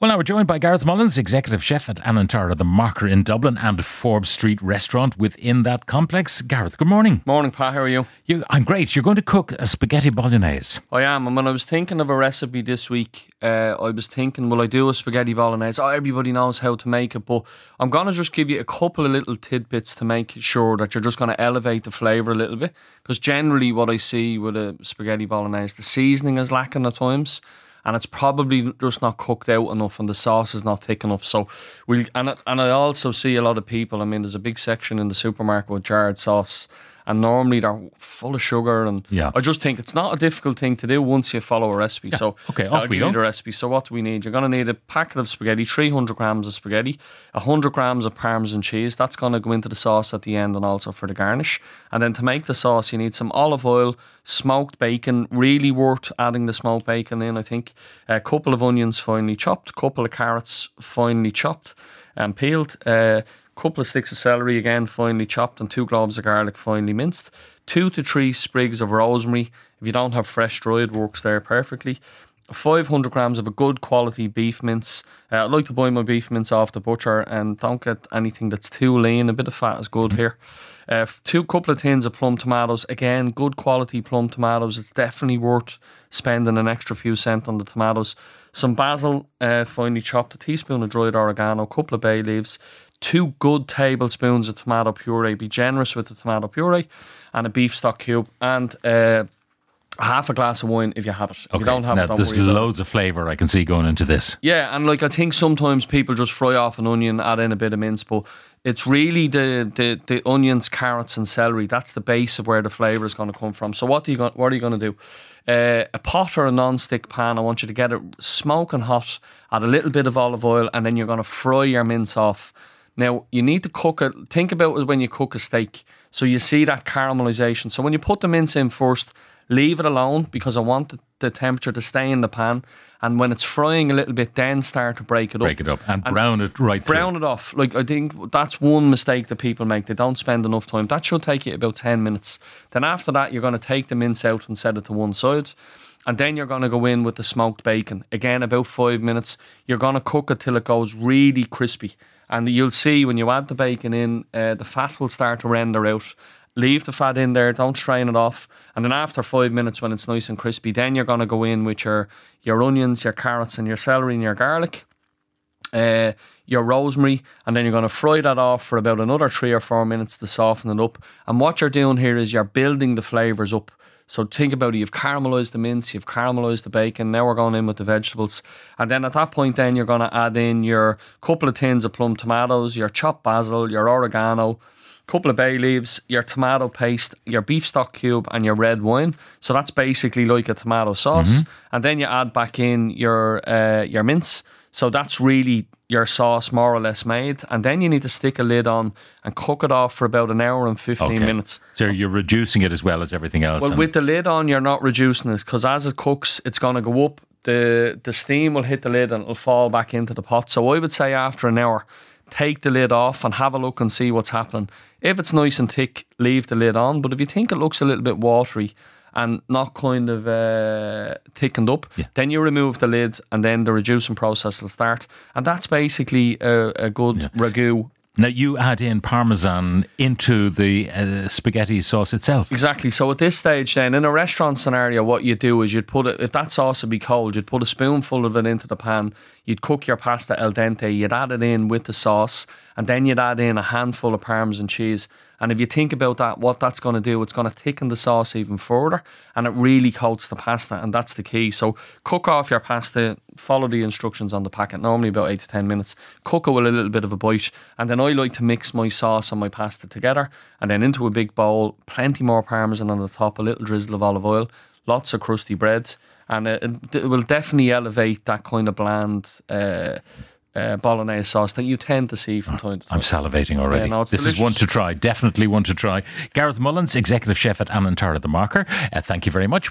Well, now we're joined by Gareth Mullins, executive chef at Anantara, the Marker in Dublin, and Forbes Street restaurant within that complex. Gareth, good morning. Morning, Pat. How are you? You, I'm great. You're going to cook a spaghetti bolognese. I am. And when I was thinking of a recipe this week, uh, I was thinking, will I do a spaghetti bolognese? Oh, everybody knows how to make it, but I'm going to just give you a couple of little tidbits to make sure that you're just going to elevate the flavour a little bit. Because generally, what I see with a spaghetti bolognese, the seasoning is lacking at times. And it's probably just not cooked out enough, and the sauce is not thick enough. So we and and I also see a lot of people. I mean, there's a big section in the supermarket with jarred sauce, and normally they're full of sugar. And Yeah. I just think it's not a difficult thing to do once you follow a recipe. So Okay, off we go. the recipe. So what do we need? You're going to need a packet of spaghetti, 300 grams of spaghetti, 100 grams of parmesan cheese. That's going to go into the sauce at the end and also for the garnish. And then to make the sauce, you need some olive oil, smoked bacon. Really worth adding the smoked bacon in. I think a couple of onions finely chopped, couple of carrots finely chopped and peeled. Uh, couple of sticks of celery again finely chopped and two cloves of garlic finely minced two to three sprigs of rosemary if you don't have fresh dried works there perfectly 500 grams of a good quality beef mince. Uh, I like to buy my beef mince off the butcher and don't get anything that's too lean. A bit of fat is good here. Uh, two couple of tins of plum tomatoes. Again, good quality plum tomatoes. It's definitely worth spending an extra few cent on the tomatoes. Some basil, uh, finely chopped. A teaspoon of dried oregano. A couple of bay leaves. Two good tablespoons of tomato puree. Be generous with the tomato puree, and a beef stock cube and. Uh, half a glass of wine if you have it. If you don't have now, it, don't there's loads of flavour I can see going into this. Yeah, and like I think sometimes people just fry off an onion, add in a bit of mince, but it's really the the, the onions, carrots, and celery. That's the base of where the flavour is going to come from. So what are you going? What are you going to do? Uh, a pot or a non-stick pan. I want you to get it smoking hot. Add a little bit of olive oil, and then you're going to fry your mince off. Now you need to cook it. Think about it when you cook a steak. So you see that caramelization. So when you put the mince in first, leave it alone because I want the, temperature to stay in the pan. And when it's frying a little bit, then start to break it up. Break it up and, brown it right Brown through. it off. Like I think that's one mistake that people make. They don't spend enough time. That should take you about ten minutes. Then after that, you're going to take the mince out and set it to one side. And then you're going to go in with the smoked bacon. Again, about five minutes. You're going to cook it till it goes really crispy. And you'll see when you add the bacon in, uh, the fat will start to render out. Leave the fat in there, don't strain it off. And then after five minutes, when it's nice and crispy, then you're going to go in with your, your onions, your carrots, and your celery and your garlic uh, your rosemary, and then you're going to fry that off for about another three or four minutes to soften it up. And what you're doing here is you're building the flavors up. So think about it. You've caramelized the mince, you've caramelized the bacon. Now we're going in with the vegetables, and then at that point, then you're going to add in your couple of tins of plum tomatoes, your chopped basil, your oregano, couple of bay leaves, your tomato paste, your beef stock cube, and your red wine. So that's basically like a tomato sauce. And then you add back in your uh, your mince. So that's really your sauce more or less made. And then you need to stick a lid on and cook it off for about an hour and fifteen Okay. minutes. So you're reducing it as well as everything else. Well, with the lid on, you're not reducing it because as it cooks, it's going to go up. The the steam will hit the lid and it'll fall back into the pot. So I would say after an hour, take the lid off and have a look and see what's happening. If it's nice and thick, leave the lid on. But if you think it looks a little bit watery and not kind of uh, thickened up, then you remove the lid and then the reducing process will start. And that's basically a, a good ragu now you add in parmesan into the uh, spaghetti sauce itself. Exactly. So at this stage, then in a restaurant scenario, what you do is you'd put it if that sauce would be cold, you'd put a spoonful of it into the pan. You'd cook your pasta al dente. You'd add it in with the sauce, and then you'd add in a handful of parmesan cheese. And if you think about that, what that's going to do, it's going to thicken the sauce even further, and it really coats the pasta, and that's the key. So cook off your pasta. Follow the instructions on the packet. Normally about eight to ten minutes. Cook it with a little bit of a bite, and then I like to mix my sauce and my pasta together, and then into a big bowl. Plenty more parmesan on the top, a little drizzle of olive oil, lots of crusty breads, and it, it will definitely elevate that kind of bland. Uh, uh, bolognese sauce that you tend to see from time to time. I'm salivating already. Yeah, no, this is one to try. Definitely one to try. Gareth Mullins, executive chef at Anantara the Marker. Uh, thank you very much.